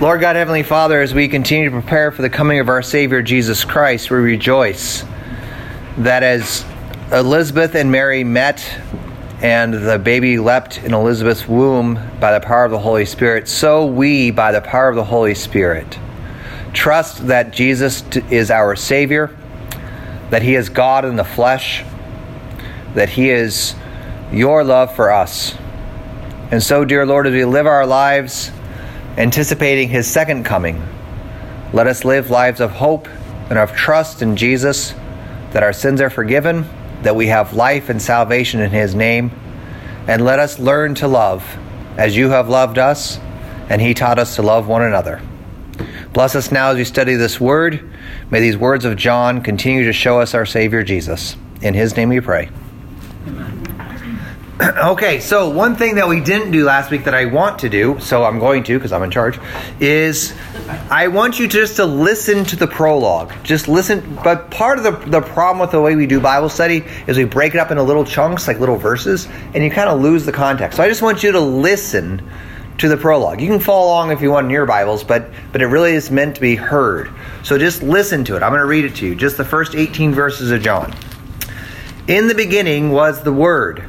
Lord God, Heavenly Father, as we continue to prepare for the coming of our Savior Jesus Christ, we rejoice that as Elizabeth and Mary met and the baby leapt in Elizabeth's womb by the power of the Holy Spirit, so we, by the power of the Holy Spirit, trust that Jesus is our Savior, that He is God in the flesh, that He is your love for us. And so, dear Lord, as we live our lives, anticipating his second coming. Let us live lives of hope and of trust in Jesus, that our sins are forgiven, that we have life and salvation in his name, and let us learn to love as you have loved us, and he taught us to love one another. Bless us now as we study this word. May these words of John continue to show us our Savior Jesus. In his name we pray. okay, so one thing that we didn't do last week that I want to do, so I'm going to because I'm in charge, is I want you just to listen to the prologue. Just listen. But part of the, the problem with the way we do Bible study is we break it up into little chunks, like little verses, and you kind of lose the context. So I just want you to listen to the prologue. You can follow along if you want in your Bibles, but but it really is meant to be heard. So just listen to it. I'm going to read it to you. Just the first 18 verses of John. In the beginning was the Word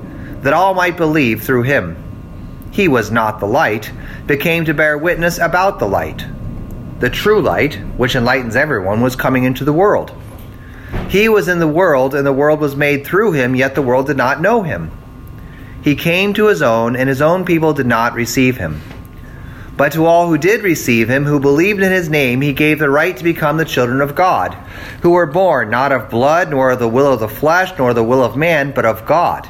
that all might believe through him. He was not the light, but came to bear witness about the light. The true light, which enlightens everyone, was coming into the world. He was in the world, and the world was made through him, yet the world did not know him. He came to his own, and his own people did not receive him. But to all who did receive him, who believed in his name, he gave the right to become the children of God, who were born not of blood, nor of the will of the flesh, nor the will of man, but of God.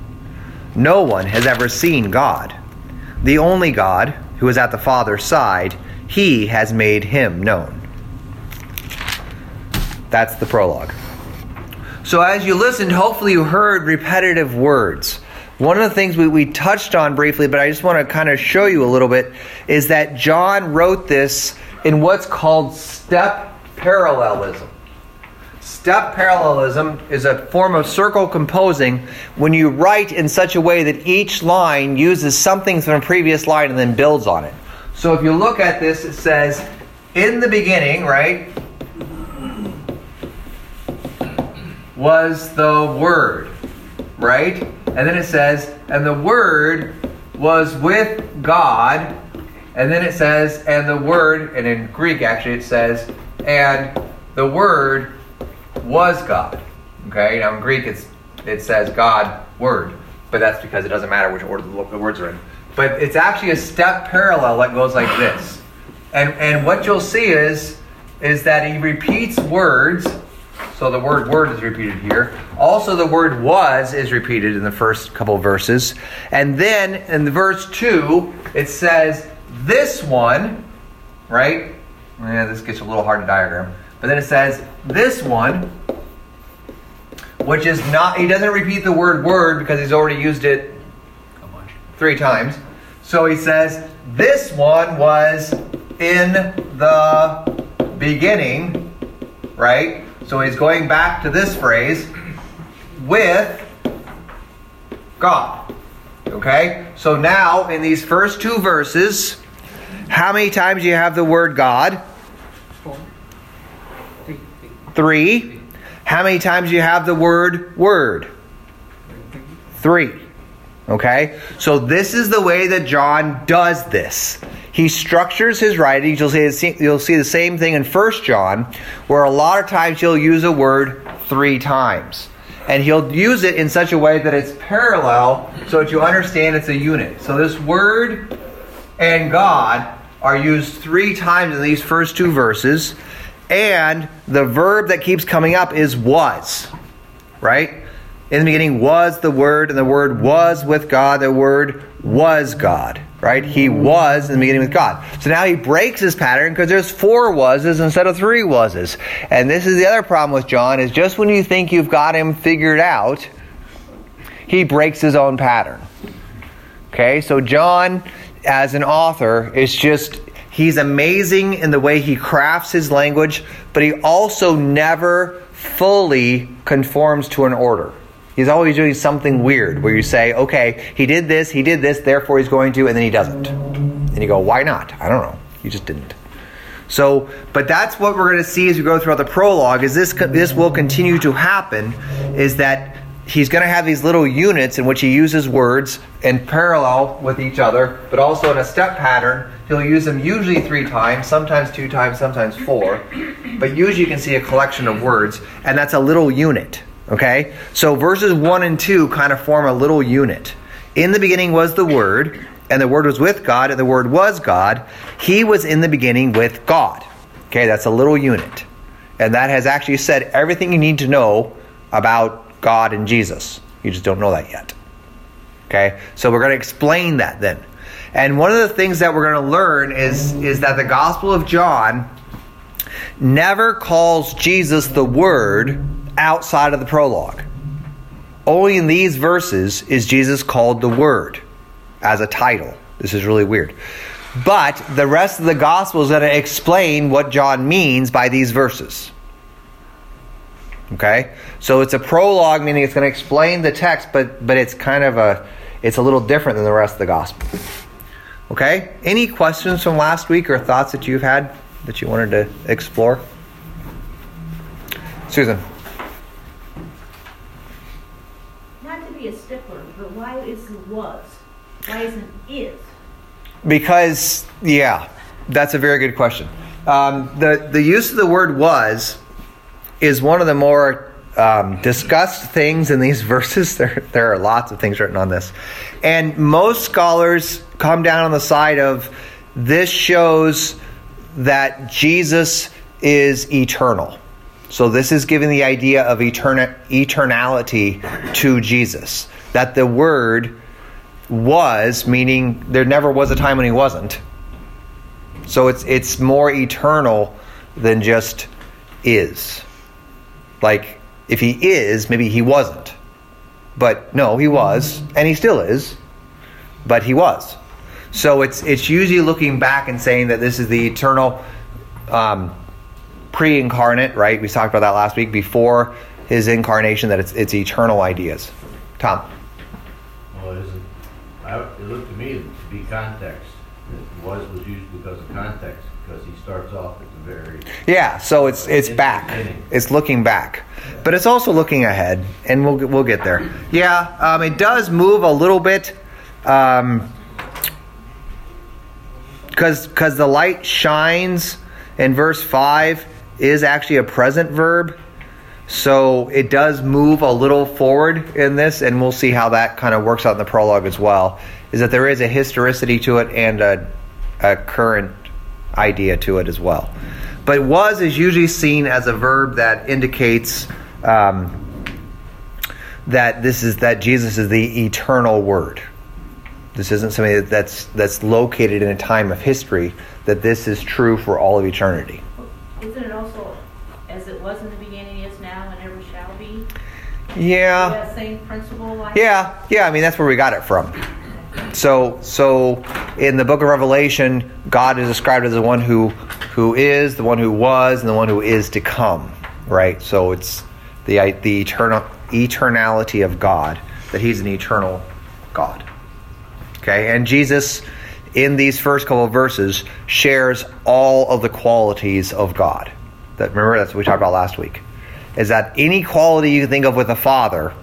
No one has ever seen God. The only God, who is at the Father's side, he has made him known. That's the prologue. So, as you listened, hopefully you heard repetitive words. One of the things we, we touched on briefly, but I just want to kind of show you a little bit, is that John wrote this in what's called step parallelism. Step parallelism is a form of circle composing when you write in such a way that each line uses something from a previous line and then builds on it. So if you look at this, it says, in the beginning, right, was the Word, right? And then it says, and the Word was with God. And then it says, and the Word, and in Greek actually it says, and the Word was God. Okay, now in Greek it's it says God word, but that's because it doesn't matter which order the words are in. But it's actually a step parallel that goes like this. And and what you'll see is is that he repeats words. So the word word is repeated here. Also the word was is repeated in the first couple verses. And then in the verse 2 it says this one, right? Yeah, this gets a little hard to diagram. But then it says, this one, which is not, he doesn't repeat the word word because he's already used it three times. So he says, this one was in the beginning, right? So he's going back to this phrase, with God. Okay? So now, in these first two verses, how many times do you have the word God? Three. How many times you have the word word? Three. Okay? So this is the way that John does this. he structures his writings. You'll see, you'll see the same thing in First John, where a lot of times he'll use a word three times. And he'll use it in such a way that it's parallel so that you understand it's a unit. So this word and God are used three times in these first two verses. And the verb that keeps coming up is was. Right? In the beginning was the Word, and the Word was with God. The Word was God, right? He was in the beginning with God. So now he breaks his pattern because there's four wases instead of three wases. And this is the other problem with John is just when you think you've got him figured out, he breaks his own pattern. Okay, so John, as an author, is just he's amazing in the way he crafts his language, but he also never fully conforms to an order. He's always doing something weird where you say, okay, he did this, he did this, therefore he's going to, and then he doesn't. And you go, why not? I don't know. He just didn't. So, but that's what we're going to see as we go throughout the prologue. Is this this will continue to happen? Is that he's going to have these little units in which he uses words in parallel with each other, but also in a step pattern. He'll use them usually three times, sometimes two times, sometimes four. But usually you can see a collection of words, and that's a little unit. Okay? So verses 1 and 2 kind of form a little unit. In the beginning was the Word, and the Word was with God, and the Word was God. He was in the beginning with God. Okay, that's a little unit. And that has actually said everything you need to know about God and Jesus. You just don't know that yet. Okay? So we're going to explain that then. And one of the things that we're going to learn is, is that the Gospel of John never calls Jesus the Word outside of the prologue. Only in these verses is Jesus called the Word as a title. This is really weird. But the rest of the gospel is going to explain what John means by these verses. Okay? So it's a prologue, meaning it's going to explain the text, but but it's kind of a it's a little different than the rest of the gospel. Okay? Any questions from last week or thoughts that you've had that you wanted to explore? Susan. Not to be a stickler, but why is the was? Why isn't is? Because, yeah, that's a very good question. Um, the, the use of the word was is one of the more um, discussed things in these verses. There, there are lots of things written on this. And most scholars come down on the side of this shows that Jesus is eternal. So this is giving the idea of etern- eternality to Jesus. That the Word was, meaning there never was a time when he wasn't. So it's it's more eternal than just is. Like if he is, maybe he wasn't. But no, he was, and he still is. But he was. So it's it's usually looking back and saying that this is the eternal um, pre-incarnate, right? We talked about that last week before his incarnation. That it's it's eternal ideas. Tom. I, it looked to me to be context. It was was used because of context because he starts off at very yeah. So it's it's back. It's looking back, but it's also looking ahead, and we'll we'll get there. Yeah, um, it does move a little bit. Um, because because the light shines in verse 5 is actually a present verb so it does move a little forward in this, and we'll see how that kind of works out in the prologue as well. Is that there is a historicity to it and a, a current idea to it as well. But was is usually seen as a verb that indicates um, that this is that Jesus is the eternal Word. This isn't something that's that's located in a time of history. That this is true for all of eternity. Isn't it also as it was in the beginning, is now, and ever shall be? Yeah. That same principle. Like yeah, yeah. I mean, that's where we got it from. So, so in the book of Revelation, God is described as the one who who is, the one who was, and the one who is to come. Right. So it's the the eternal eternality of God that He's an eternal God. Okay, and Jesus in these first couple of verses shares all of the qualities of God. That remember that's what we talked about last week. Is that any quality you think of with the Father,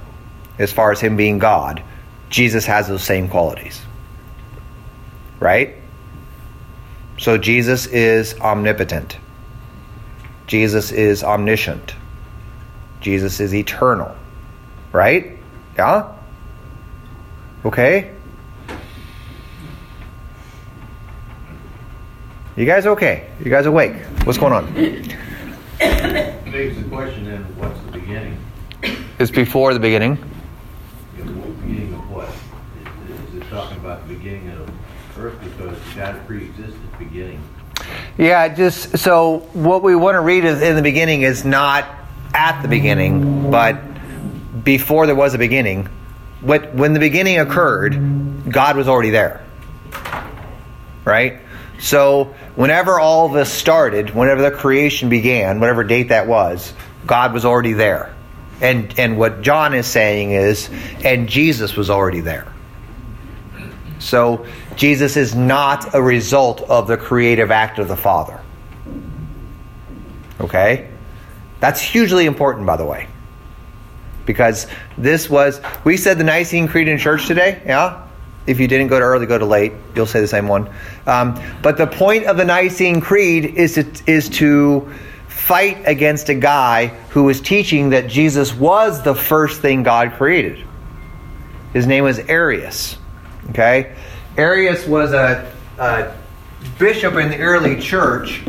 as far as him being God, Jesus has those same qualities. Right? So Jesus is omnipotent. Jesus is omniscient. Jesus is eternal. Right? Yeah? Okay? You guys okay? You guys awake? What's going on? Begs the question then, what's the beginning? It's before the beginning. You know, what Beginning of what? Is- Is it talking about the beginning of earth because God pre-existed beginning? Yeah, just so what we want to read is in the beginning is not at the beginning, but before there was a beginning. What when the beginning occurred, God was already there. Right? So whenever all this started, whenever the creation began, whatever date that was, God was already there. And and what John is saying is and Jesus was already there. So Jesus is not a result of the creative act of the Father. Okay? That's hugely important, by the way. Because this was, we said the Nicene Creed in church today, yeah? If you didn't go to early, go to late. You'll say the same one. Um, but the point of the Nicene Creed is to, is to fight against a guy who was teaching that Jesus was the first thing God created. His name was Arius. Okay? Arius was a, a bishop in the early church,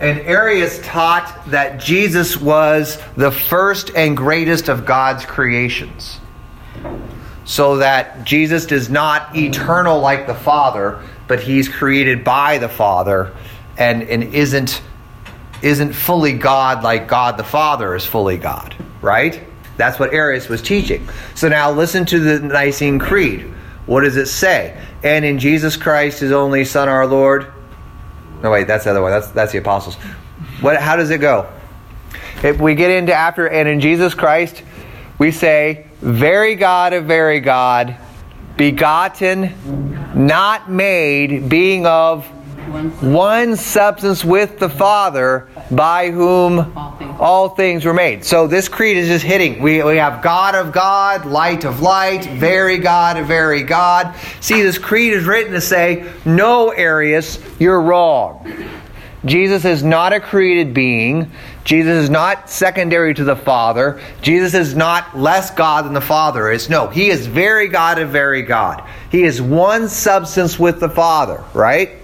and Arius taught that Jesus was the first and greatest of God's creations. So that Jesus is not eternal like the Father, but he's created by the Father and, and isn't isn't fully God like God the Father is fully God, right? That's what Arius was teaching. So now listen to the Nicene Creed. What does it say? And in Jesus Christ, his only Son, our Lord. No, wait, that's the other one. That's that's the apostles. What? How does it go? If we get into after and in Jesus Christ, we say, "Very God of very God, begotten, not made, being of one substance with the Father, by whom All things. all things were made. So this creed is just hitting. We, we have God of God, light of light, very God of very God. See, this creed is written to say, no, Arius, you're wrong. Jesus is not a created being. Jesus is not secondary to the Father. Jesus is not less God than the Father is. No, he is very God of very God. He is one substance with the Father, right?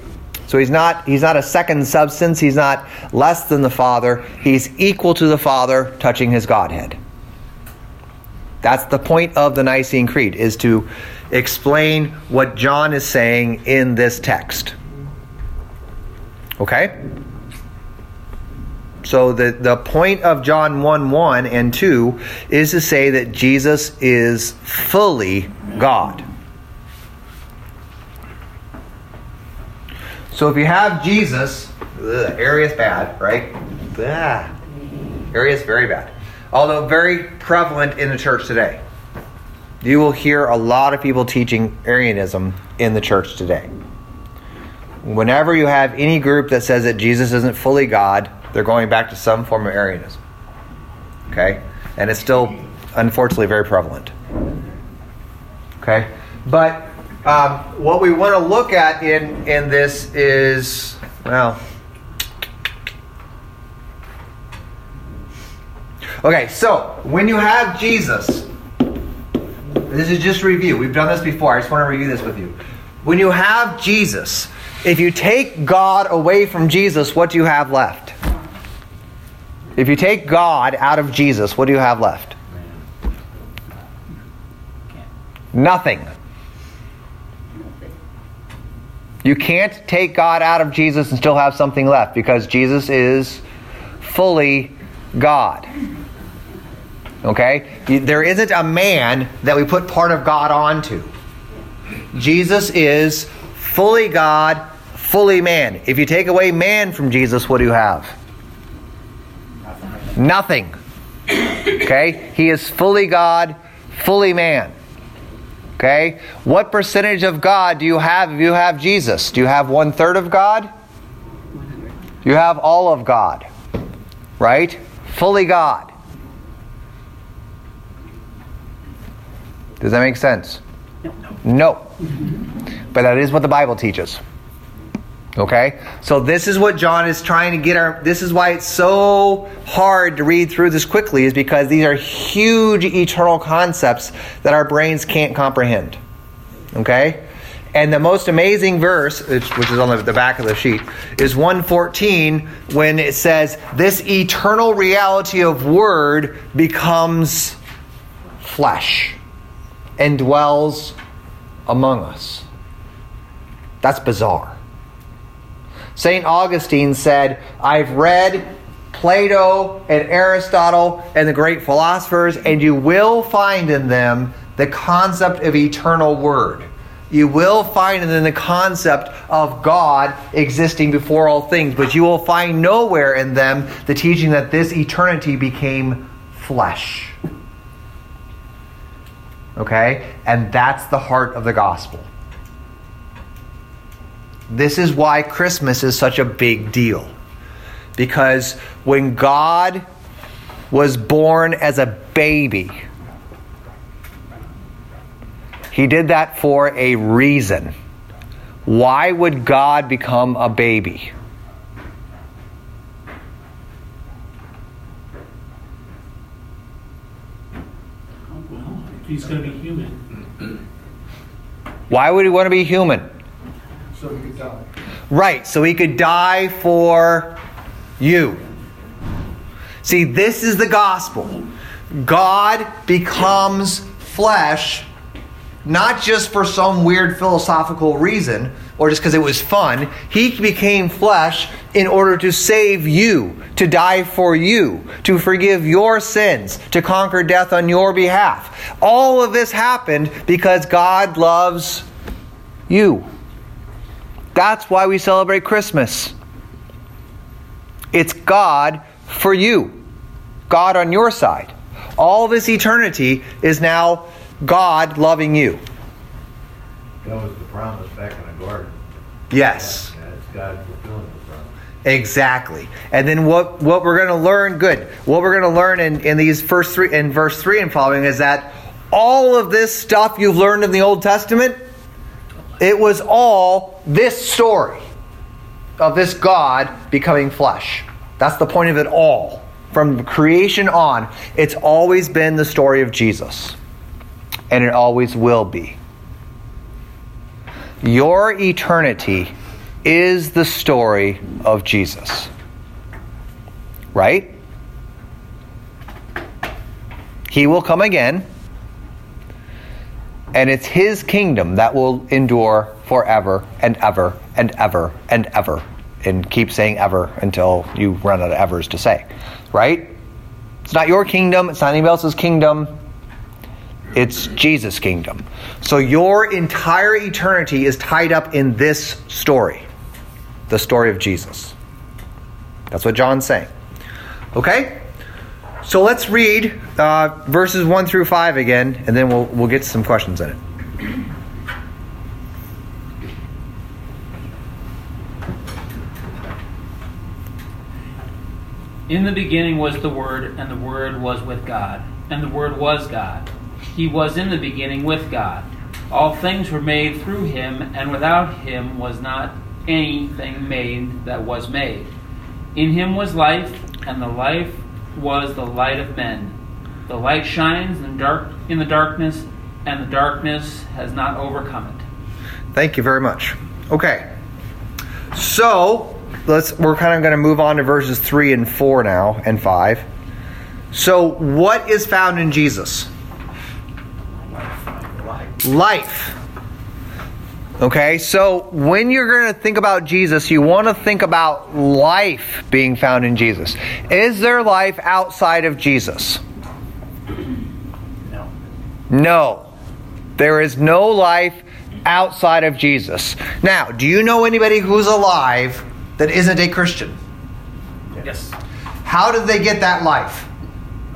So he's not he's not a second substance, he's not less than the Father. He's equal to the Father touching his Godhead. That's the point of the Nicene Creed is to explain what John is saying in this text. Okay? So the, the point of John 1 1 and 2 is to say that Jesus is fully God. So if you have Jesus, ugh, Arius bad, right? Ah, Arius very bad. Although very prevalent in the church today. You will hear a lot of people teaching Arianism in the church today. Whenever you have any group that says that Jesus isn't fully God, they're going back to some form of Arianism. Okay? And it's still, unfortunately, very prevalent. Okay? But um, what we want to look at in, in this is, well, okay, so when you have Jesus, this is just review. We've done this before. I just want to review this with you. When you have Jesus, if you take God away from Jesus, what do you have left? If you take God out of Jesus, what do you have left? Nothing. You can't take God out of Jesus and still have something left because Jesus is fully God. Okay? There isn't a man that we put part of God onto. Jesus is fully God, fully man. If you take away man from Jesus, what do you have? Nothing. Okay? He is fully God, fully man. Okay? What percentage of God do you have if you have Jesus? Do you have one third of God? You have all of God. Right? Fully God. Does that make sense? No. But that is what the Bible teaches. Okay? So this is what John is trying to get our this is why it's so hard to read through this quickly is because these are huge eternal concepts that our brains can't comprehend. Okay? And the most amazing verse, which is on the back of the sheet, is 114 when it says, This eternal reality of Word becomes flesh and dwells among us. That's bizarre. St. Augustine said, I've read Plato and Aristotle and the great philosophers, and you will find in them the concept of eternal word. You will find in them the concept of God existing before all things, but you will find nowhere in them the teaching that this eternity became flesh. Okay? And that's the heart of the gospel. This is why Christmas is such a big deal. Because when God was born as a baby, he did that for a reason. Why would God become a baby? Well, if he's going to be human, Why would he want to be human? So he could die. Right, so he could die for you. See, this is the gospel. God becomes flesh not just for some weird philosophical reason or just because it was fun. He became flesh in order to save you, to die for you, to forgive your sins, to conquer death on your behalf. All of this happened because God loves you. That's why we celebrate Christmas. It's God for you, God on your side. All this eternity is now God loving you. That was the promise back in the garden. Yes. God fulfilling the promise. Exactly. And then what, what we're going to learn, good, what we're going to learn in, in these first three, in verse 3 and following is that all of this stuff you've learned in the Old Testament, it was all this story of this God becoming flesh. That's the point of it all. From creation on, it's always been the story of Jesus. And it always will be. Your eternity is the story of Jesus. Right? He will come again, and it's his kingdom that will endure forever and ever and ever and ever. And keep saying ever until you run out of evers to say. Right? It's not your kingdom, it's not anybody else's kingdom. It's Jesus' kingdom. So your entire eternity is tied up in this story the story of Jesus. That's what John's saying. Okay? So let's read uh, verses 1 through 5 again, and then we'll, we'll get to some questions in it. In the beginning was the Word, and the Word was with God, and the Word was God. He was in the beginning with God. All things were made through him, and without him was not anything made that was made. In him was life, and the life was the light of men. The light shines in dark in the darkness, and the darkness has not overcome it. Thank you very much. Okay. So, let's we're kind of going to move on to verses 3 and 4 now and 5. So, what is found in Jesus? Life. Life. Okay, so when you're going to think about Jesus, you want to think about life being found in Jesus. Is there life outside of Jesus? no. No. There is no life outside of Jesus. Now, do you know anybody who's alive that isn't a Christian? Yes. How did they get that life?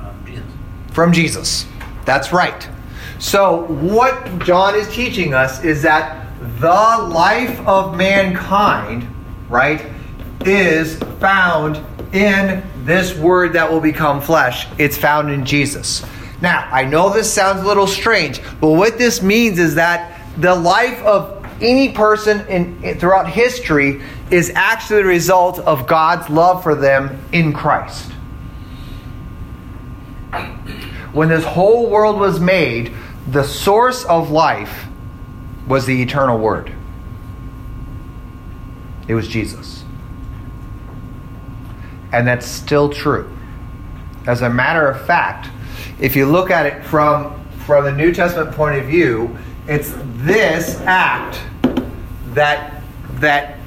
Um, Jesus. From Jesus. That's right. So, what John is teaching us is that the life of mankind, right, is found in this word that will become flesh. It's found in Jesus. Now, I know this sounds a little strange, but what this means is that the life of any person in, throughout history is actually the result of God's love for them in Christ. When this whole world was made, the source of life was the eternal Word. It was Jesus. And that's still true. As a matter of fact, if you look at it from, from the New Testament point of view, it's this act that, that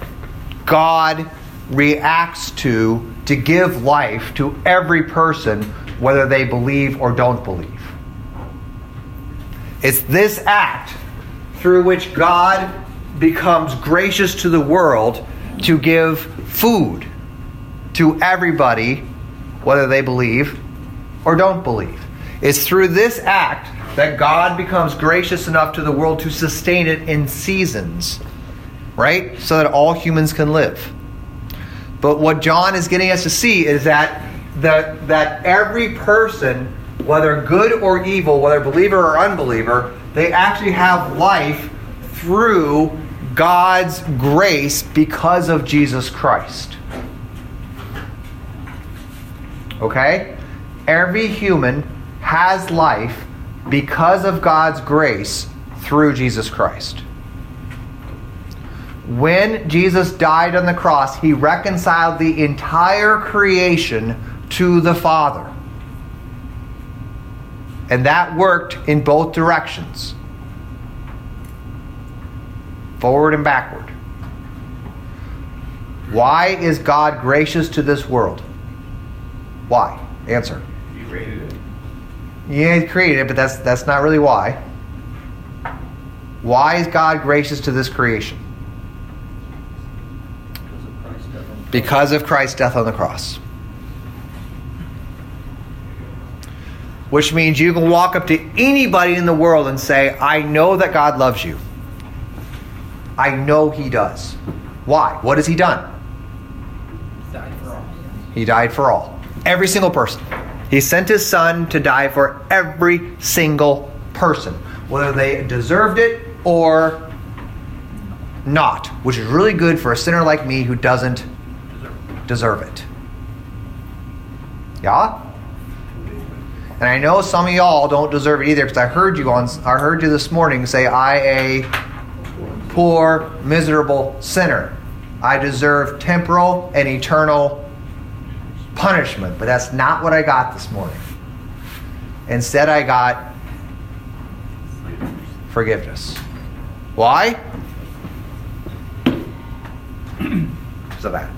God reacts to to give life to every person, whether they believe or don't believe. It's this act through which God becomes gracious to the world to give food to everybody, whether they believe or don't believe. It's through this act that God becomes gracious enough to the world to sustain it in seasons, right? So that all humans can live. But what John is getting us to see is that the, that every person, whether good or evil, whether believer or unbeliever, they actually have life through God's grace because of Jesus Christ. Okay? Every human has life because of God's grace through Jesus Christ. When Jesus died on the cross, he reconciled the entire creation to the Father. And that worked in both directions forward and backward. Why is God gracious to this world? Why? Answer. You created it. Yeah, he created it, but that's that's not really why. Why is God gracious to this creation? Because of Christ's death on the cross. Which means you can walk up to anybody in the world and say, I know that God loves you. I know He does. Why? What has He done? He died for all. He died for all. Every single person. He sent his son to die for every single person, whether they deserved it or not, which is really good for a sinner like me who doesn't deserve it. Yeah? And I know some of y'all don't deserve it either because I heard you on I heard you this morning say I a poor miserable sinner. I deserve temporal and eternal punishment, but that's not what I got this morning. Instead, I got forgiveness. Why? Because of that.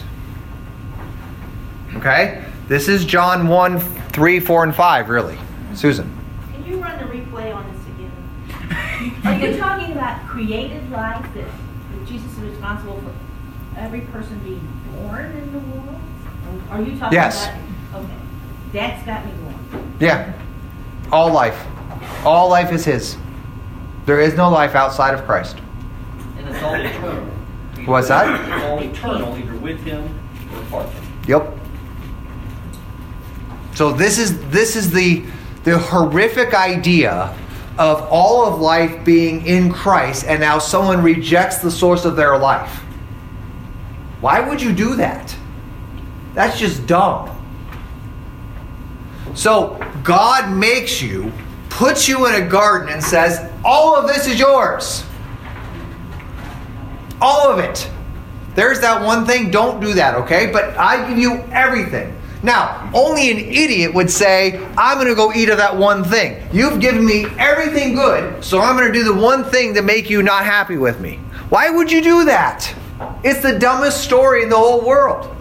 Okay? This is John 1, 3, 4, and 5, really. Susan. Can you run the replay on this again? Are you talking about created life that, that Jesus is responsible for every person being born in the world? Are you talking Yes. about? Okay, that's got me going. Yeah. All life. All life is His. There is no life outside of Christ. And it's all eternal. What's that? It's all eternal, either with him or apart from him. Yep. So this is this is the the horrific idea of all of life being in Christ and now someone rejects the source of their life. Why would you do that? That's just dumb. So God makes you, puts you in a garden and says, "All of this is yours." All of it. There's that one thing, don't do that, okay? But I give you everything. Now, only an idiot would say, I'm going to go eat of that one thing. You've given me everything good, so I'm going to do the one thing to make you not happy with me. Why would you do that? It's the dumbest story in the whole world.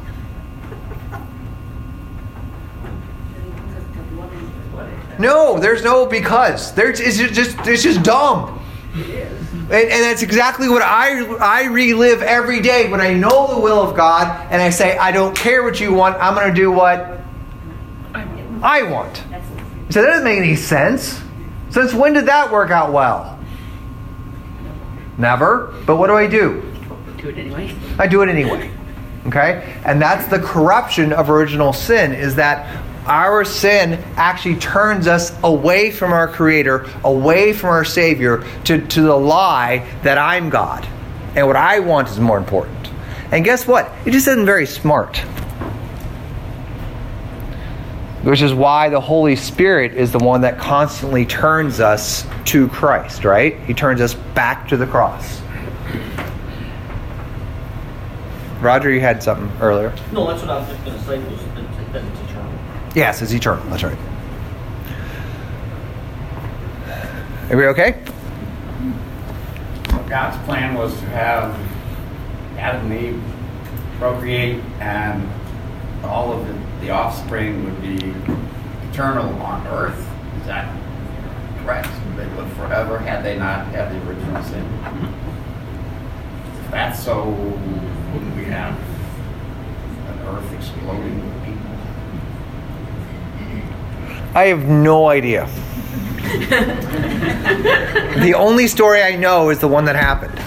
No, there's no because. There's it's just it's just dumb. And, and that's exactly what I, I relive every day when I know the will of God and I say, I don't care what you want, I'm going to do what I want. So that doesn't make any sense. Since when did that work out well? Never. But what do I do? Do it anyway. I do it anyway. Okay? And that's the corruption of original sin is that our sin actually turns us away from our creator, away from our savior to, to the lie that I'm God. And what I want is more important. And guess what? It just isn't very smart. Which is why the Holy Spirit is the one that constantly turns us to Christ, right? He turns us back to the cross. Roger, you had something earlier. No, that's what I was just gonna say, was that. Yes, it's eternal. That's right. Are we okay? God's plan was to have Adam and Eve procreate, and all of the, the offspring would be eternal on earth. Is that correct? They live forever had they not had the original sin. If that's so, wouldn't we have an earth exploding with people? I have no idea. the only story I know is the one that happened.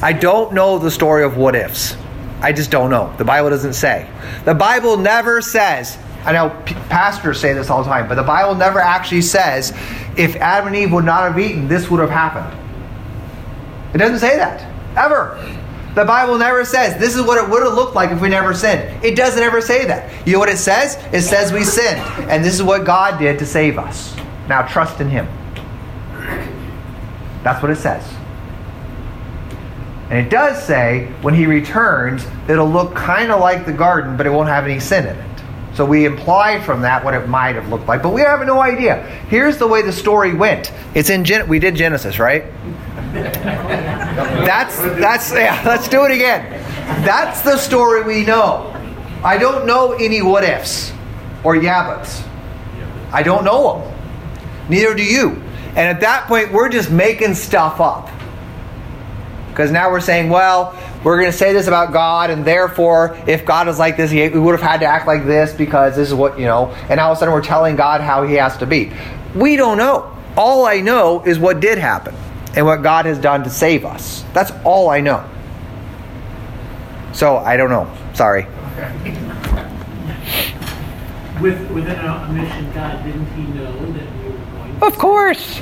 I don't know the story of what ifs. I just don't know. The Bible doesn't say. The Bible never says, I know pastors say this all the time, but the Bible never actually says if Adam and Eve would not have eaten, this would have happened. It doesn't say that. Ever. The Bible never says this is what it would have looked like if we never sinned. It doesn't ever say that. You know what it says? It says we sinned. And this is what God did to save us. Now trust in Him. That's what it says. And it does say when He returns, it'll look kind of like the garden, but it won't have any sin in it. So we imply from that what it might have looked like, but we have no idea. Here's the way the story went. It's in Gen- we did Genesis, right? That's that's yeah. Let's do it again. That's the story we know. I don't know any what ifs or yabbits. I don't know them. Neither do you. And at that point, we're just making stuff up. Because now we're saying, well, we're going to say this about God, and therefore, if God is like this, we would have had to act like this because this is what, you know, and all of a sudden we're telling God how he has to be. We don't know. All I know is what did happen and what God has done to save us. That's all I know. So I don't know. Sorry. With, within our mission, God, didn't he know that we were going? Of course.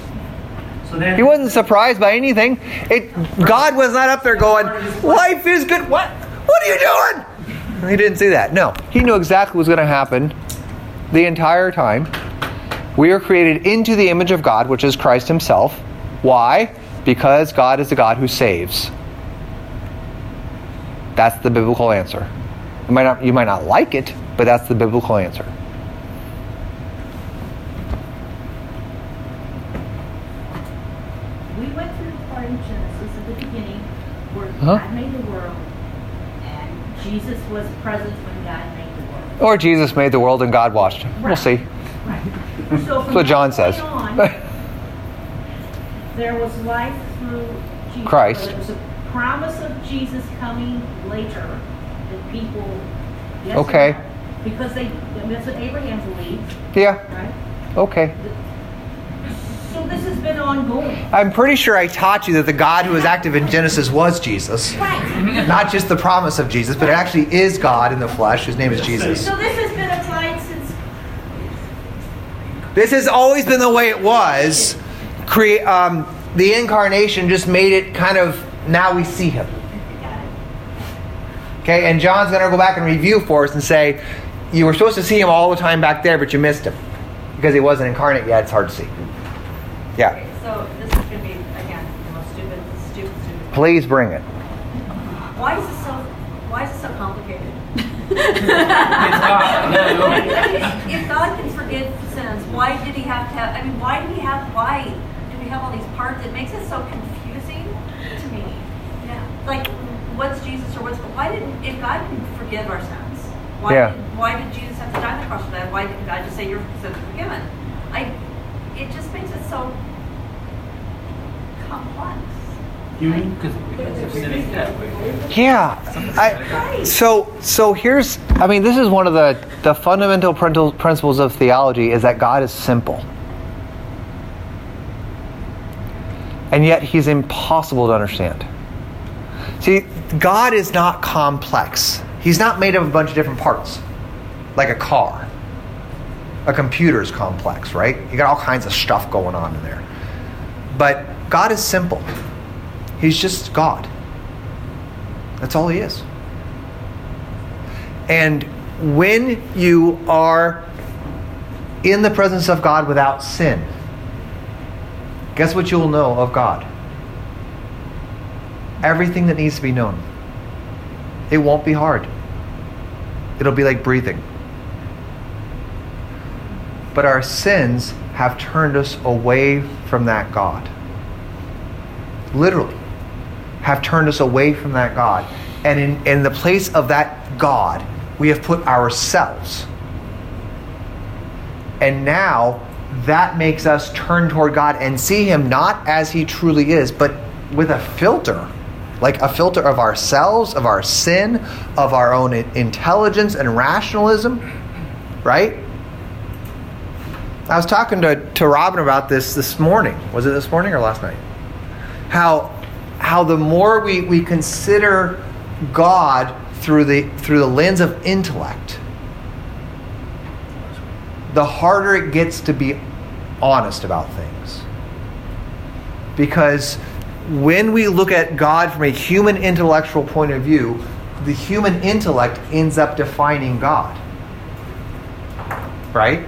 So. He wasn't surprised by anything. It God was not up there going, "Life is good." What? What are you doing? He didn't see that. No, he knew exactly what was going to happen the entire time. We are created into the image of God, which is Christ Himself. Why? Because God is the God who saves. That's the biblical answer. You might not, you might not like it, but that's the biblical answer. We went through the part in Genesis at the beginning where Huh? God made the world and Jesus was present when God made the world. Or Jesus made the world and God watched him. We'll see. Right. So That's what John says. on, there was life through Jesus. Christ. There was a promise of Jesus coming later that people. Yes, Okay. Because they, that's what Abraham believed, Yeah, right? okay. So this has been ongoing. I'm pretty sure I taught you that the God who was active in Genesis was Jesus. Right. Not just the promise of Jesus, but it actually is God in the flesh, whose name is Jesus. So this has been applied since This has always been the way it was. Create um, the incarnation just made it kind of now we see him. Okay, and John's going to go back and review for us and say, you were supposed to see him all the time back there, but you missed him because he wasn't incarnate yet. It's hard to see. Yeah, Okay, so this is going to be, again, the most stupid, stupid, stupid. please bring it. Why is it so, why is it so complicated? It's God. No, no. If God can forgive sins, why did he have to have, I mean, why did He have, why do we have all these parts? It makes it so confusing to me. Yeah. Like, what's Jesus or what's, why didn't, if God can forgive our sins, why Yeah. did, why did Jesus have to die on the cross for that? Why didn't God just say your sins are forgiven? I, it just makes it so complex. Human? Because of sinning death. Yeah. I, so so here's I mean this is one of the the fundamental princi- principles of theology is that God is simple. And yet he's impossible to understand. See, God is not complex. He's not made of a bunch of different parts. Like a car. A computer is complex, right? You got all kinds of stuff going on in there. But God is simple. He's just God. That's all he is. And when you are in the presence of God without sin, guess what you'll know of God? Everything that needs to be known. It won't be hard. It'll be like breathing. But our sins have turned us away from that God. Literally, have turned us away from that God. And in, in the place of that God, we have put ourselves. And now that makes us turn toward God and see Him not as He truly is, but with a filter like a filter of ourselves, of our sin, of our own intelligence and rationalism, right? I was talking to, to Robin about this this morning. Was it this morning or last night? How how the more we, we consider God through the through the lens of intellect, the harder it gets to be honest about things. Because when we look at God from a human intellectual point of view, the human intellect ends up defining God. Right?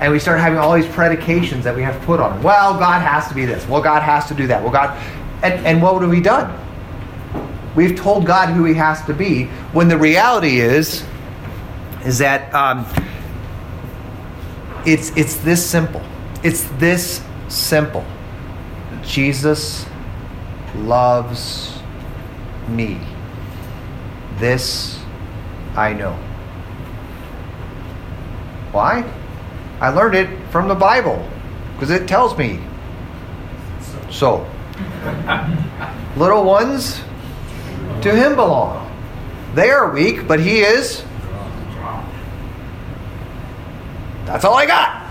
And we start having all these predications that we have put on. Well, God has to be this. Well, God has to do that. Well, God. And, and what have we done? We've told God who he has to be when the reality is is that um, it's it's this simple. It's this simple. Jesus loves me. This I know. Why? I learned it from the Bible because it tells me so. Little ones to him belong. They are weak, but he is. That's all I got.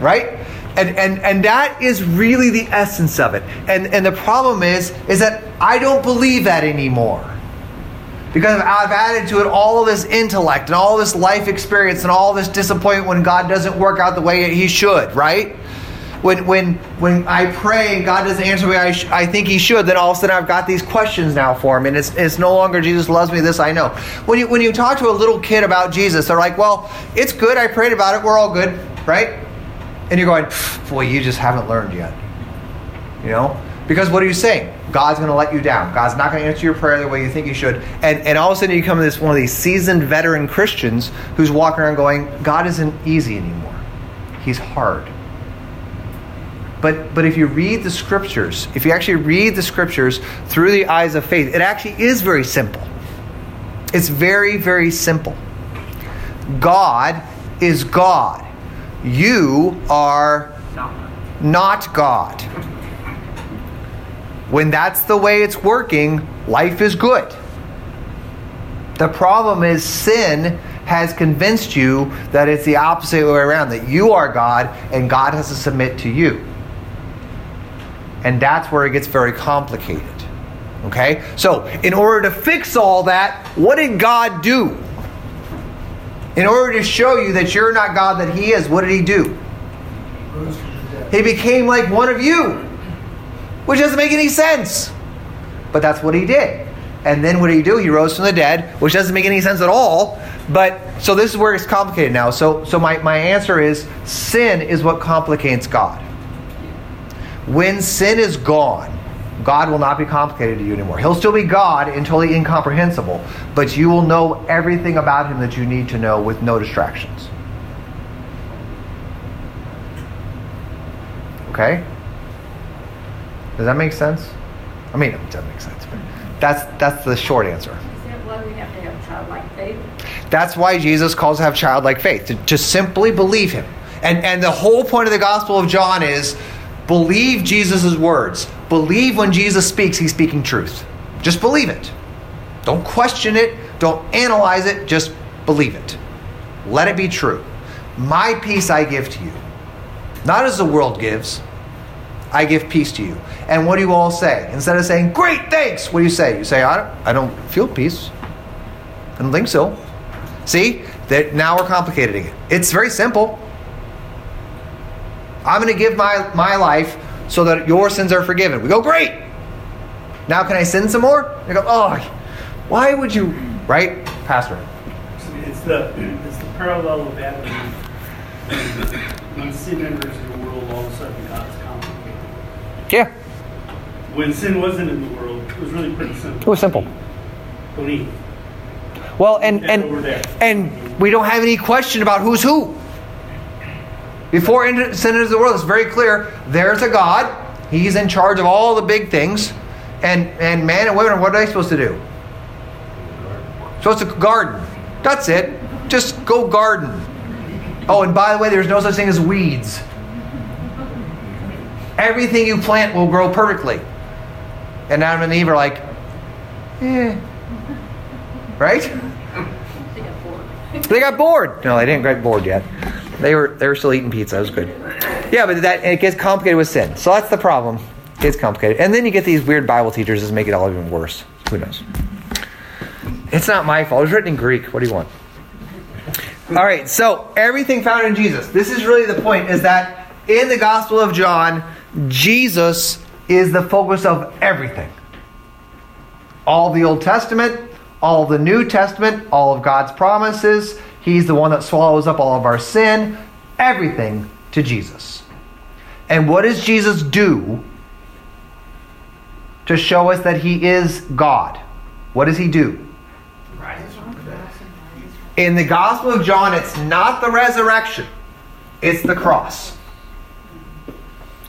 Right? And, and, and that is really the essence of it. And, and the problem is, is that I don't believe that anymore. Because I've added to it all of this intellect and all this life experience and all this disappointment when God doesn't work out the way He should, right? When, when, when I pray and God doesn't answer me, I, sh- I think He should, then all of a sudden I've got these questions now for Him. And it's, it's no longer Jesus loves me, this I know. When you, when you talk to a little kid about Jesus, they're like, well, it's good. I prayed about it. We're all good, right? And you're going, boy, you just haven't learned yet. You know? Because what are you saying? God's going to let you down. God's not going to answer your prayer the way you think He should. And, and all of a sudden you come to this one of these seasoned veteran Christians who's walking around going, God isn't easy anymore. He's hard. But, but if you read the scriptures, if you actually read the scriptures through the eyes of faith, it actually is very simple. It's very, very simple. God is God. You are not God. When that's the way it's working, life is good. The problem is sin has convinced you that it's the opposite way around, that you are God and God has to submit to you. And that's where it gets very complicated. Okay? So, in order to fix all that, what did God do? In order to show you that you're not God, that He is, what did He do? He became like one of you, which doesn't make any sense. But that's what He did. And then what did He do? He rose from the dead, which doesn't make any sense at all. But so this is where it's complicated now. So, so my, my answer is sin is what complicates God. When sin is gone, God will not be complicated to you anymore. He'll still be God and totally incomprehensible, but you will know everything about Him that you need to know with no distractions. Okay? Does that make sense? I mean, it doesn't make sense, but that's that's the short answer. That why we have to have childlike faith? That's why Jesus calls to have childlike faith, to just simply believe Him. And and the whole point of the Gospel of John is believe Jesus' words. Believe when Jesus speaks, He's speaking truth. Just believe it. Don't question it. Don't analyze it. Just believe it. Let it be true. My peace I give to you. Not as the world gives. I give peace to you. And what do you all say? Instead of saying, great, thanks, what do you say? You say, I don't, I don't feel peace. I don't think so. See? That now we're complicating it. It's very simple. I'm going to give my, my life so that your sins are forgiven. We go, great. Now can I sin some more? They go, oh, Why would you, right, Pastor? It's the, it's the parallel of Adam. When sin enters the world, all of a sudden God's complicated. Yeah, When sin wasn't in the world, it was really pretty simple. it was simple. Don't eat. Well, and over and and we don't have any question about who's who. Before sin enters the world, it's very clear. There's a God. He's in charge of all the big things, and and man and women. What are they supposed to do? Supposed to garden. That's it. Just go garden. Oh, and by the way, there's no such thing as weeds. Everything you plant will grow perfectly. And Adam and Eve are like, eh. Right? They got bored. They got bored. No, they didn't get bored yet. They were they were still eating pizza. It was good. Yeah, but that it gets complicated with sin. So that's the problem. It gets complicated, and then you get these weird Bible teachers that make it all even worse. Who knows? It's not my fault. It was written in Greek. What do you want? All right. So everything found in Jesus. This is really the point. Is that in the Gospel of John, Jesus is the focus of everything. All the Old Testament, all the New Testament, all of God's promises. He's the one that swallows up all of our sin. Everything to Jesus. And what does Jesus do to show us that he is God? What does he do? In the Gospel of John, it's not the resurrection, it's the cross.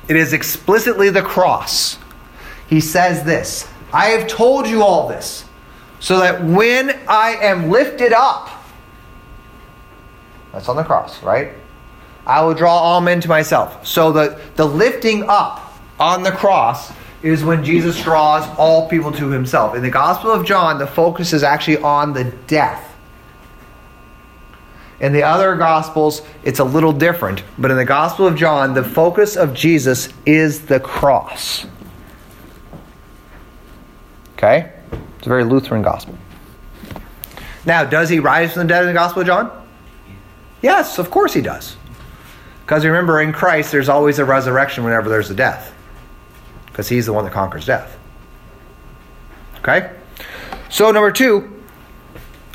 It is explicitly the cross. He says this I have told you all this so that when I am lifted up, that's on the cross, right? I will draw all men to myself. So the, the lifting up on the cross is when Jesus draws all people to himself. In the Gospel of John, the focus is actually on the death. In the other Gospels, it's a little different. But in the Gospel of John, the focus of Jesus is the cross. Okay? It's a very Lutheran gospel. Now, does he rise from the dead in the Gospel of John? Yes, of course he does. Because remember, in Christ, there's always a resurrection whenever there's a death. Because he's the one that conquers death. Okay? So, number two,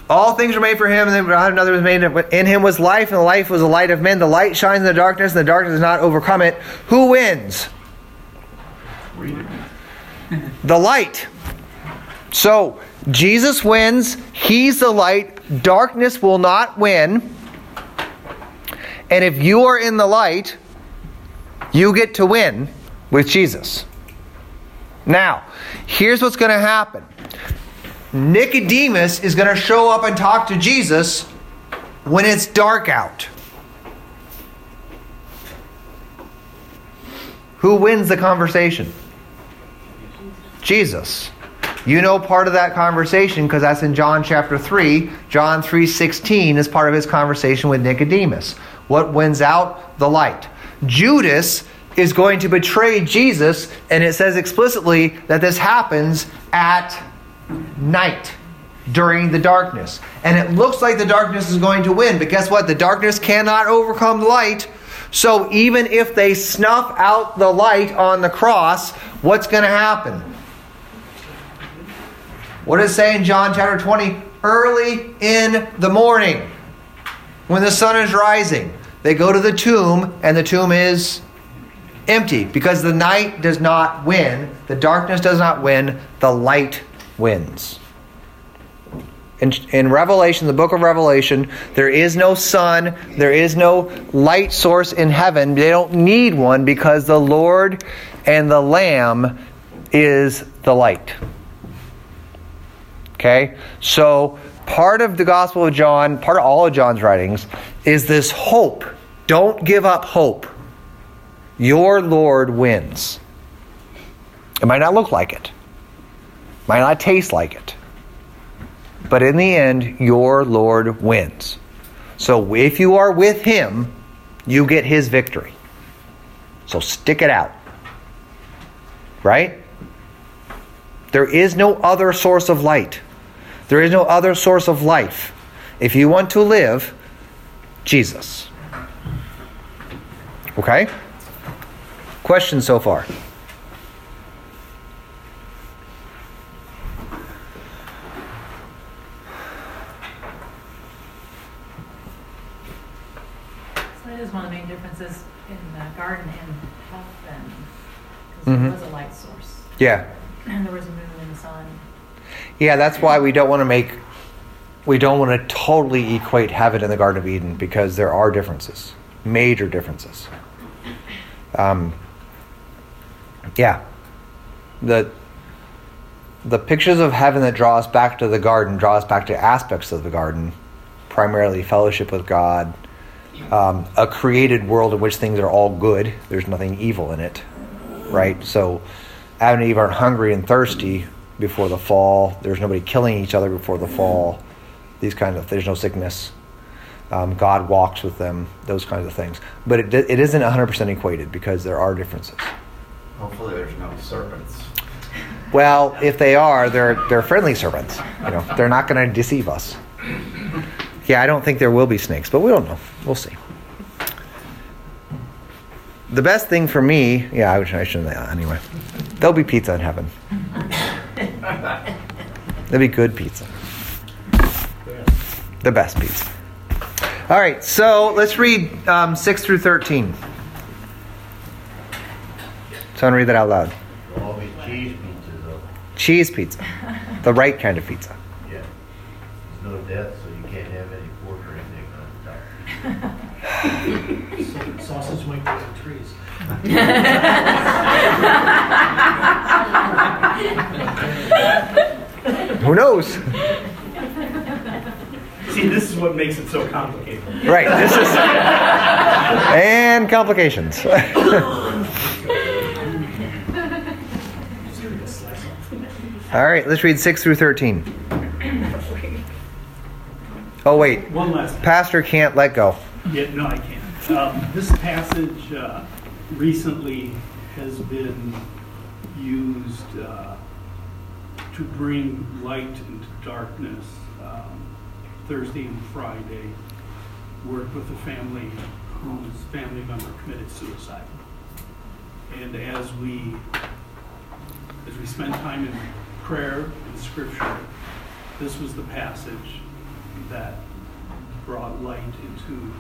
all things were made for him, and then another was made. In him was life, and the life was the light of men. The light shines in the darkness, and the darkness does not overcome it. Who wins? The light. So, Jesus wins. He's the light. Darkness will not win. And if you are in the light, you get to win with Jesus. Now, here's what's going to happen Nicodemus is going to show up and talk to Jesus when it's dark out. Who wins the conversation? Jesus. You know part of that conversation because that's in John chapter 3. John 3:16 is part of his conversation with Nicodemus. What wins out? The light. Judas is going to betray Jesus and it says explicitly that this happens at night during the darkness. And it looks like the darkness is going to win, but guess what? The darkness cannot overcome the light. So even if they snuff out the light on the cross, what's going to happen? What does it say in John chapter 20? Early in the morning, when the sun is rising, they go to the tomb, and the tomb is empty because the night does not win, the darkness does not win, the light wins. In, in Revelation, the book of Revelation, there is no sun, there is no light source in heaven. They don't need one because the Lord and the Lamb is the light. Okay? So, part of the Gospel of John, part of all of John's writings, is this hope. Don't give up hope. Your Lord wins. It might not look like it, might not taste like it. But in the end, your Lord wins. So if you are with Him, you get His victory. So stick it out. Right? There is no other source of light. There is no other source of life. If you want to live, Jesus. Okay? Questions so far? Mm-hmm. was a light source. Yeah. And there was a moon and a sun. Yeah, that's why we don't want to make we don't want to totally equate heaven and the Garden of Eden because there are differences, major differences. Um, yeah, the the pictures of heaven that draw us back to the garden draw us back to aspects of the garden, primarily fellowship with God, um, a created world in which things are all good. There's nothing evil in it, right? So, Adam and Eve aren't hungry and thirsty before the fall. There's nobody killing each other before the fall. These kinds of there's no sickness. Um, God walks with them. Those kinds of things. But it, it isn't 100% equated because there are differences. Hopefully there's no serpents. Well, if they are, they're they're friendly serpents. You know, they're not going to deceive us. Yeah, I don't think there will be snakes, but we don't know. We'll see. The best thing for me, yeah, I, wish I shouldn't. Anyway, there'll be pizza in heaven. There'll be good pizza. The best pizza. All right, so let's read um, six through thirteen. Someone read that out loud. There'll all be cheese pizza though. Cheese pizza, the right kind of pizza. Yeah. There's no death, so you can't have any pork or anything on the top. Sausage might grow on trees. Who knows? See, this is what makes it so complicated. Right. This is and complications. All right, let's read six through thirteen. Oh wait, One last. Pastor can't let go. Yeah, no, I can't. Um, this passage uh, recently has been used uh, to bring light into darkness. Um, Thursday and Friday, worked with a family whose family member committed suicide. And as we, as we spent time in prayer and scripture, this was the passage that brought light into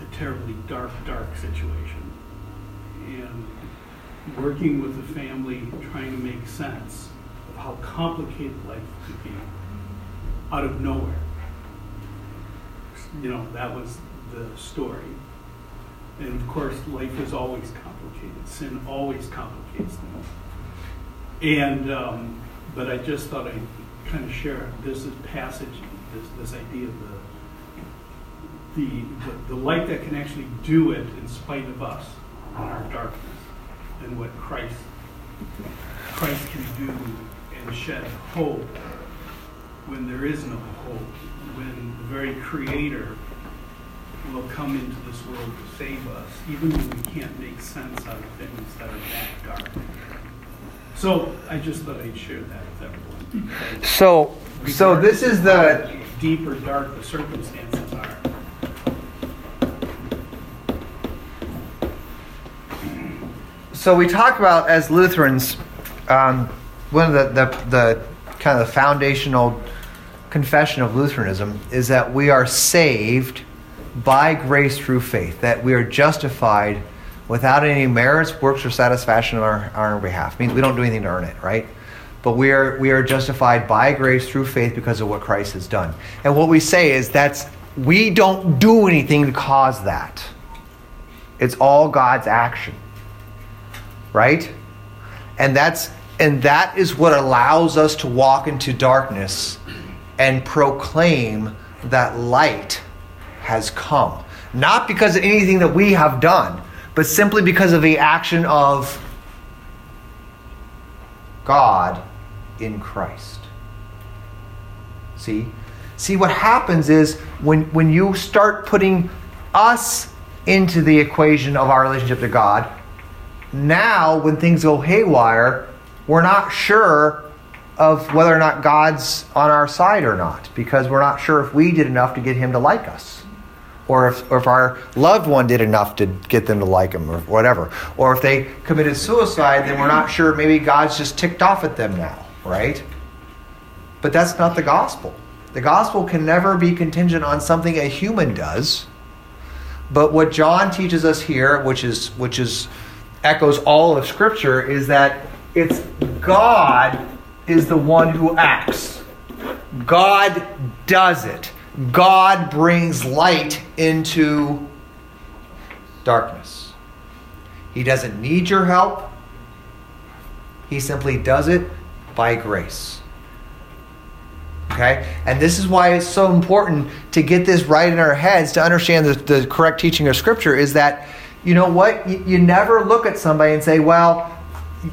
a terribly dark, dark situation. And working with the family, trying to make sense how complicated life could be out of nowhere. You know, that was the story. And of course, life is always complicated. Sin always complicates things. And, um, but I just thought I'd kind of share this passage, this, this idea of the, the, the, light that can actually do it in spite of us and our darkness, and what Christ, Christ can do and shed hope when there is no hope, when the very Creator will come into this world to save us, even when we can't make sense out of things that are that dark. So I just thought I'd share that with everyone. So, so this is the deeper, dark the circumstances are. so we talk about as Lutherans, um, one of the, the the kind of the foundational confession of Lutheranism is that we are saved by grace through faith, that we are justified without any merits, works, or satisfaction on our, on our behalf. Means we don't do anything to earn it, right? But we are we are justified by grace through faith because of what Christ has done. And what we say is that's we don't do anything to cause that. It's all God's action. Right? And that's and that is what allows us to walk into darkness and proclaim that light has come. Not because of anything that we have done, but simply because of the action of God in Christ. See? See, what happens is when, when you start putting us into the equation of our relationship to God, now when things go haywire, we're not sure of whether or not God's on our side or not because we're not sure if we did enough to get Him to like us. Or if, or if our loved one did enough to get them to like him or whatever. Or if they committed suicide, then we're not sure maybe God's just ticked off at them now, right? But that's not the gospel. The gospel can never be contingent on something a human does, But what John teaches us here, which is which is echoes all of Scripture, is that it's God is the one who acts. God does it. God brings light into darkness. He doesn't need your help. He simply does it by grace. Okay? And this is why it's so important to get this right in our heads to understand the, the correct teaching of Scripture is that, you know what? You, you never look at somebody and say, well,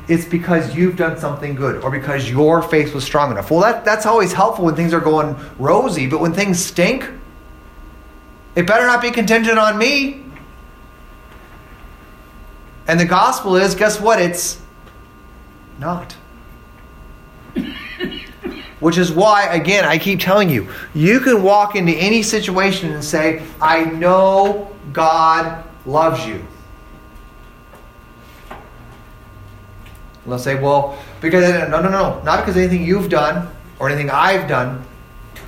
it's because you've done something good or because your faith was strong enough. Well, that, that's always helpful when things are going rosy, but when things stink, it better not be contingent on me. And the gospel is guess what? It's not. Which is why, again, I keep telling you, you can walk into any situation and say, I know God loves you. Let's say, well, because no, no, no, not because of anything you've done or anything I've done,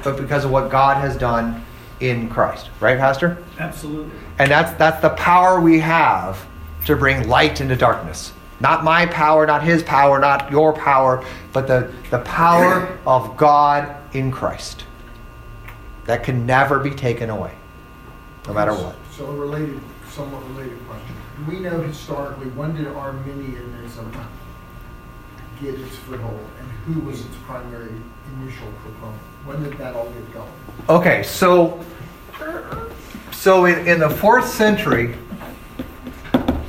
but because of what God has done in Christ. Right, Pastor? Absolutely. And that's that's the power we have to bring light into darkness. Not my power, not his power, not your power, but the, the power of God in Christ. That can never be taken away, no matter what. So a related, somewhat related question. We know historically when did Arminianism get its foothold and who was its primary initial proponent? When did that all get going? Okay, so so in, in the fourth century,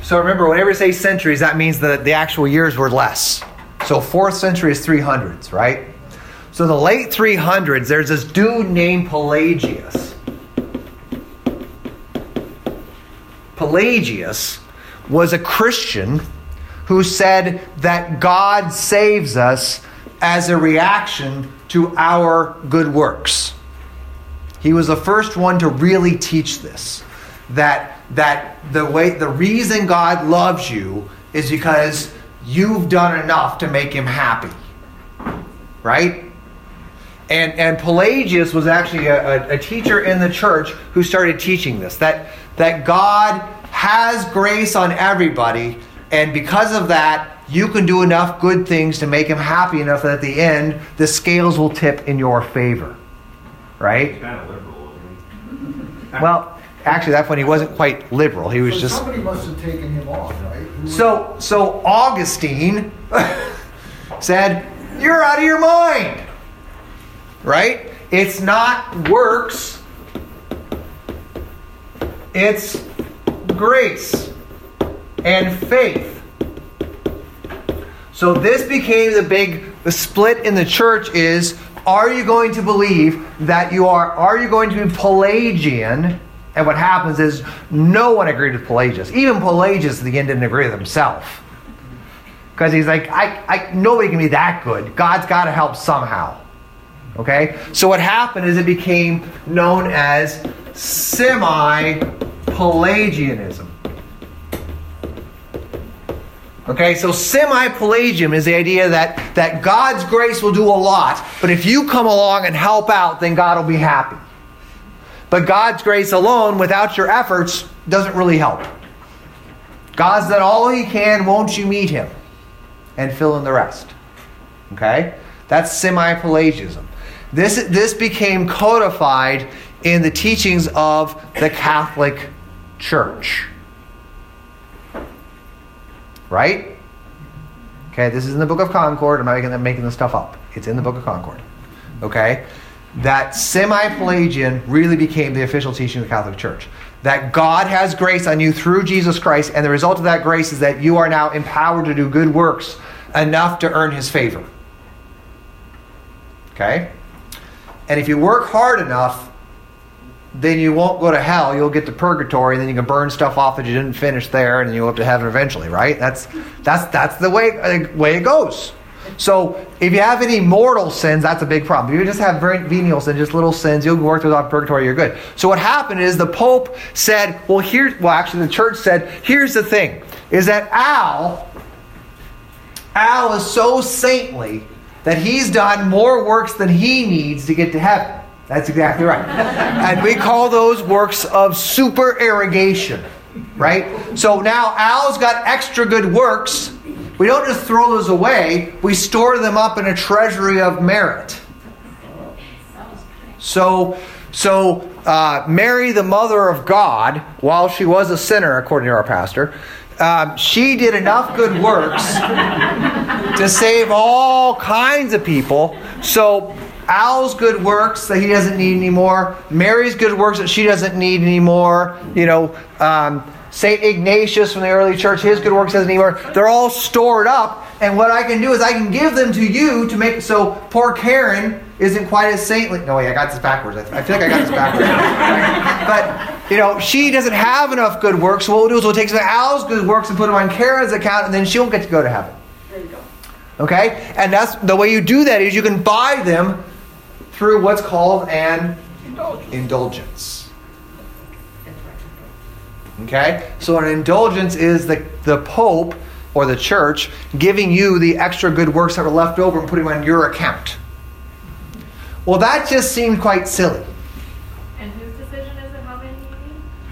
so remember, whenever you say centuries, that means that the actual years were less. So fourth century is 300s, right? So the late 300s, there's this dude named Pelagius. Pelagius was a Christian who said that God saves us as a reaction to our good works. He was the first one to really teach this that that the way the reason God loves you is because you've done enough to make him happy. Right? And and Pelagius was actually a, a, a teacher in the church who started teaching this that that God has grace on everybody, and because of that, you can do enough good things to make him happy enough that at the end the scales will tip in your favor. Right? Kind of liberal, isn't he? Well, actually, that point he wasn't quite liberal. He was So just somebody must have taken him off, right? Who so. So Augustine said, "You're out of your mind." Right? It's not works. It's grace and faith. So this became the big the split in the church is are you going to believe that you are are you going to be Pelagian? And what happens is no one agreed with Pelagius. Even Pelagius at the end didn't agree with himself. Because he's like, I, I nobody can be that good. God's got to help somehow. Okay? So what happened is it became known as semi Pelagianism. Okay, so semi Pelagian is the idea that, that God's grace will do a lot, but if you come along and help out, then God will be happy. But God's grace alone, without your efforts, doesn't really help. God's done all he can, won't you meet him? And fill in the rest. Okay? That's semi Pelagianism. This, this became codified in the teachings of the Catholic Church. Right? Okay, this is in the Book of Concord. I'm not making, I'm making this stuff up. It's in the Book of Concord. Okay? That semi Pelagian really became the official teaching of the Catholic Church. That God has grace on you through Jesus Christ, and the result of that grace is that you are now empowered to do good works enough to earn his favor. Okay? And if you work hard enough, then you won't go to hell. You'll get to purgatory, and then you can burn stuff off that you didn't finish there, and you'll go to heaven eventually, right? That's that's that's the way uh, way it goes. So if you have any mortal sins, that's a big problem. If you just have venial sins, just little sins, you'll work those off purgatory, you're good. So what happened is the Pope said, well, here, well, actually the church said, here's the thing, is that Al, Al is so saintly that he's done more works than he needs to get to heaven. That's exactly right. and we call those works of supererogation, right? So now Al's got extra good works. We don't just throw those away, we store them up in a treasury of merit. So, so uh, Mary, the mother of God, while she was a sinner, according to our pastor, um, she did enough good works to save all kinds of people. So Al's good works that he doesn't need anymore, Mary's good works that she doesn't need anymore, you know, um, St. Ignatius from the early church, his good works doesn't anymore. They're all stored up. And what I can do is I can give them to you to make so poor Karen isn't quite as saintly. No, wait, I got this backwards. I, feel like I got this backwards. but, you know, she doesn't have enough good works. So what we'll do is we'll take some of Al's good works and put them on Karen's account, and then she won't get to go to heaven. There you go. Okay? And that's the way you do that is you can buy them through what's called an indulgence. indulgence. Okay? So an indulgence is the, the Pope or the church giving you the extra good works that were left over and putting them on your account. Well, that just seemed quite silly. And whose decision is it how many?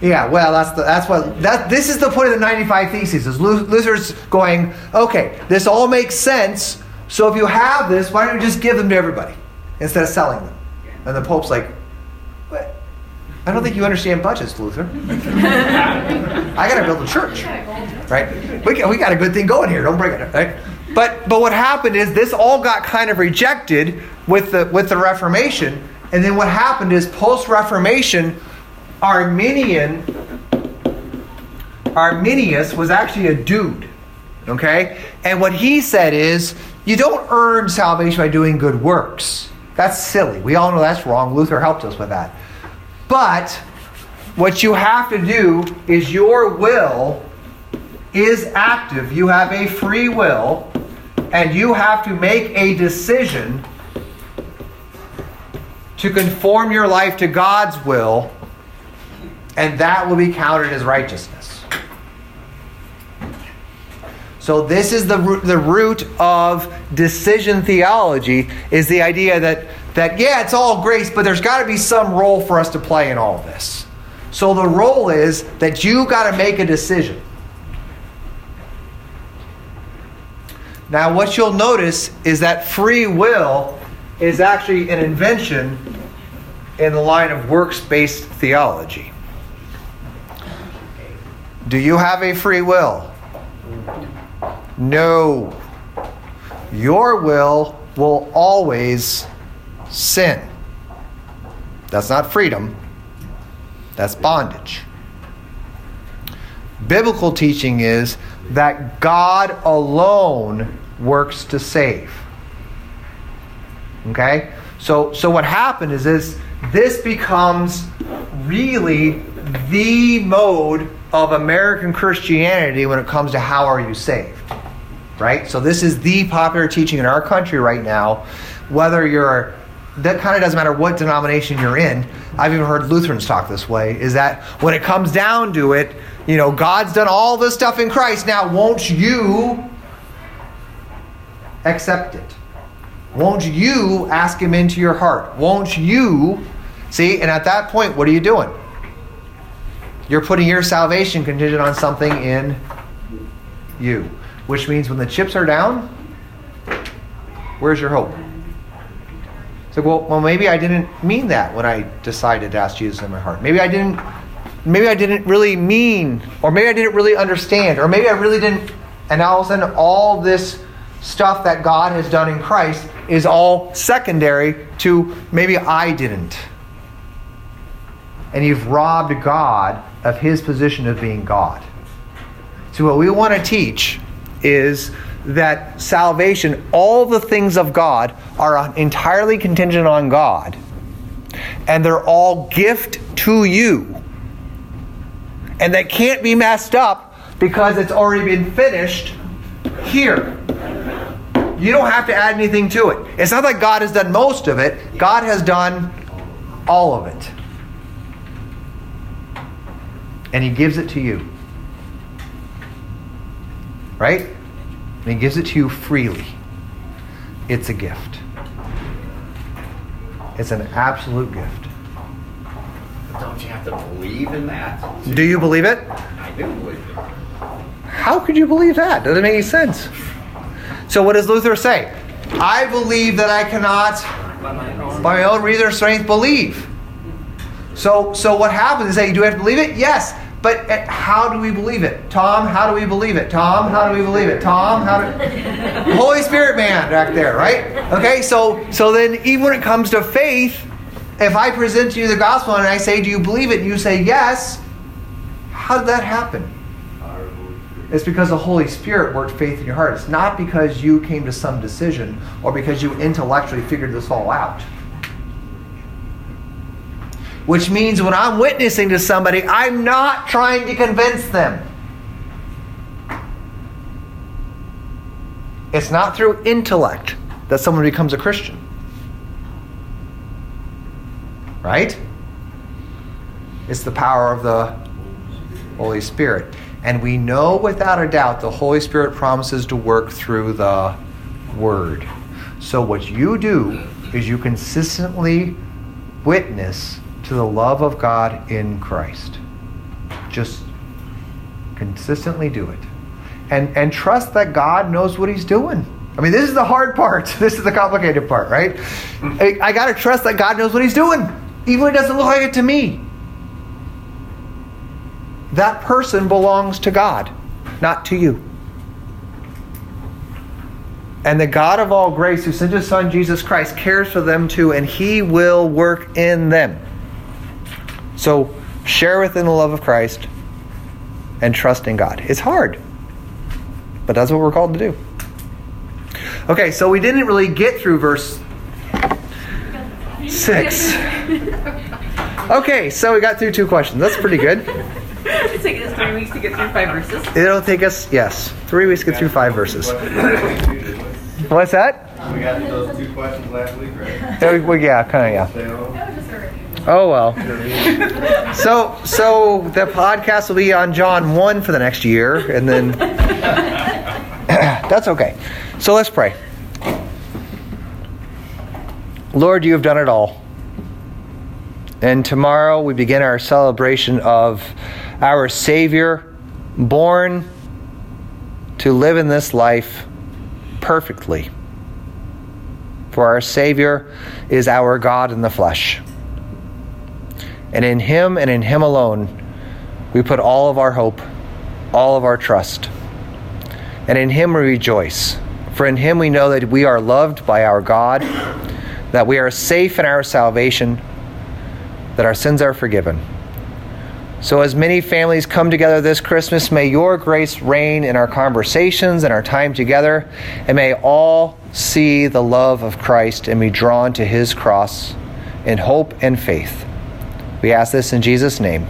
Yeah, well, that's the, that's what that this is the point of the 95 theses. Is Luther's going, okay, this all makes sense. So if you have this, why don't you just give them to everybody instead of selling them? And the Pope's like, what? I don't think you understand budgets, Luther. I got to build a church, right? We got, we got a good thing going here. Don't break it, right? But but what happened is this all got kind of rejected with the with the Reformation, and then what happened is post Reformation, Arminian Arminius was actually a dude, okay, and what he said is you don't earn salvation by doing good works. That's silly. We all know that's wrong. Luther helped us with that. But what you have to do is your will is active. You have a free will and you have to make a decision to conform your life to God's will, and that will be counted as righteousness. So this is the the root of decision theology is the idea that that yeah, it's all grace, but there's got to be some role for us to play in all of this. So the role is that you got to make a decision. Now, what you'll notice is that free will is actually an invention in the line of works based theology. Do you have a free will? No. Your will will always sin. That's not freedom, that's bondage. Biblical teaching is that God alone works to save. Okay? So so what happened is this this becomes really the mode of American Christianity when it comes to how are you saved. Right? So this is the popular teaching in our country right now, whether you're that kind of doesn't matter what denomination you're in. I've even heard Lutherans talk this way is that when it comes down to it, you know, God's done all this stuff in Christ. Now, won't you accept it? Won't you ask Him into your heart? Won't you see? And at that point, what are you doing? You're putting your salvation contingent on something in you, which means when the chips are down, where's your hope? It's like, well, well, maybe I didn't mean that when I decided to ask Jesus in my heart. Maybe I didn't maybe I didn't really mean, or maybe I didn't really understand, or maybe I really didn't. And all of a sudden, all this stuff that God has done in Christ is all secondary to maybe I didn't. And you've robbed God of his position of being God. So, what we want to teach is that salvation, all the things of God, are entirely contingent on God. And they're all gift to you and that can't be messed up because it's already been finished here. You don't have to add anything to it. It's not like God has done most of it, God has done all of it. And He gives it to you. Right? And He gives it to you freely. It's a gift. It's an absolute gift. Don't you have to believe in that? Do you believe it? I do believe it. How could you believe that? Doesn't make any sense. So what does Luther say? I believe that I cannot, by my own reason or strength, believe. So, so what happens is that you do have to believe it? Yes. But uh, how do we believe it? Tom, how do we believe it? Tom, how do we believe it? Tom, how do Holy Spirit man back there, right? Okay, so so then even when it comes to faith, if I present to you the gospel and I say, Do you believe it? and you say yes, how did that happen? It's because the Holy Spirit worked faith in your heart. It's not because you came to some decision or because you intellectually figured this all out. Which means when I'm witnessing to somebody, I'm not trying to convince them. It's not through intellect that someone becomes a Christian. Right? It's the power of the Holy Spirit. And we know without a doubt the Holy Spirit promises to work through the Word. So, what you do is you consistently witness to the love of God in Christ. Just consistently do it. And, and trust that God knows what He's doing. I mean, this is the hard part. This is the complicated part, right? I, I got to trust that God knows what He's doing, even when it doesn't look like it to me that person belongs to God, not to you. And the God of all grace, who sent his Son Jesus Christ, cares for them too, and he will work in them. So share within the love of Christ and trust in God. It's hard, but that's what we're called to do. Okay, so we didn't really get through verse 6. Okay, so we got through two questions. That's pretty good. It's taking us three weeks to get through five verses. It'll take us, yes, three weeks to get through five verses. What's that? We got those two questions last week, right? Yeah, well, yeah kind of, yeah. Oh well. So, so the podcast will be on John one for the next year, and then that's okay. So let's pray. Lord, you have done it all. And tomorrow we begin our celebration of our Savior, born to live in this life perfectly. For our Savior is our God in the flesh. And in Him and in Him alone, we put all of our hope, all of our trust. And in Him we rejoice. For in Him we know that we are loved by our God, that we are safe in our salvation, that our sins are forgiven. So, as many families come together this Christmas, may your grace reign in our conversations and our time together, and may all see the love of Christ and be drawn to his cross in hope and faith. We ask this in Jesus' name.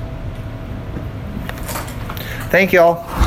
Thank you all.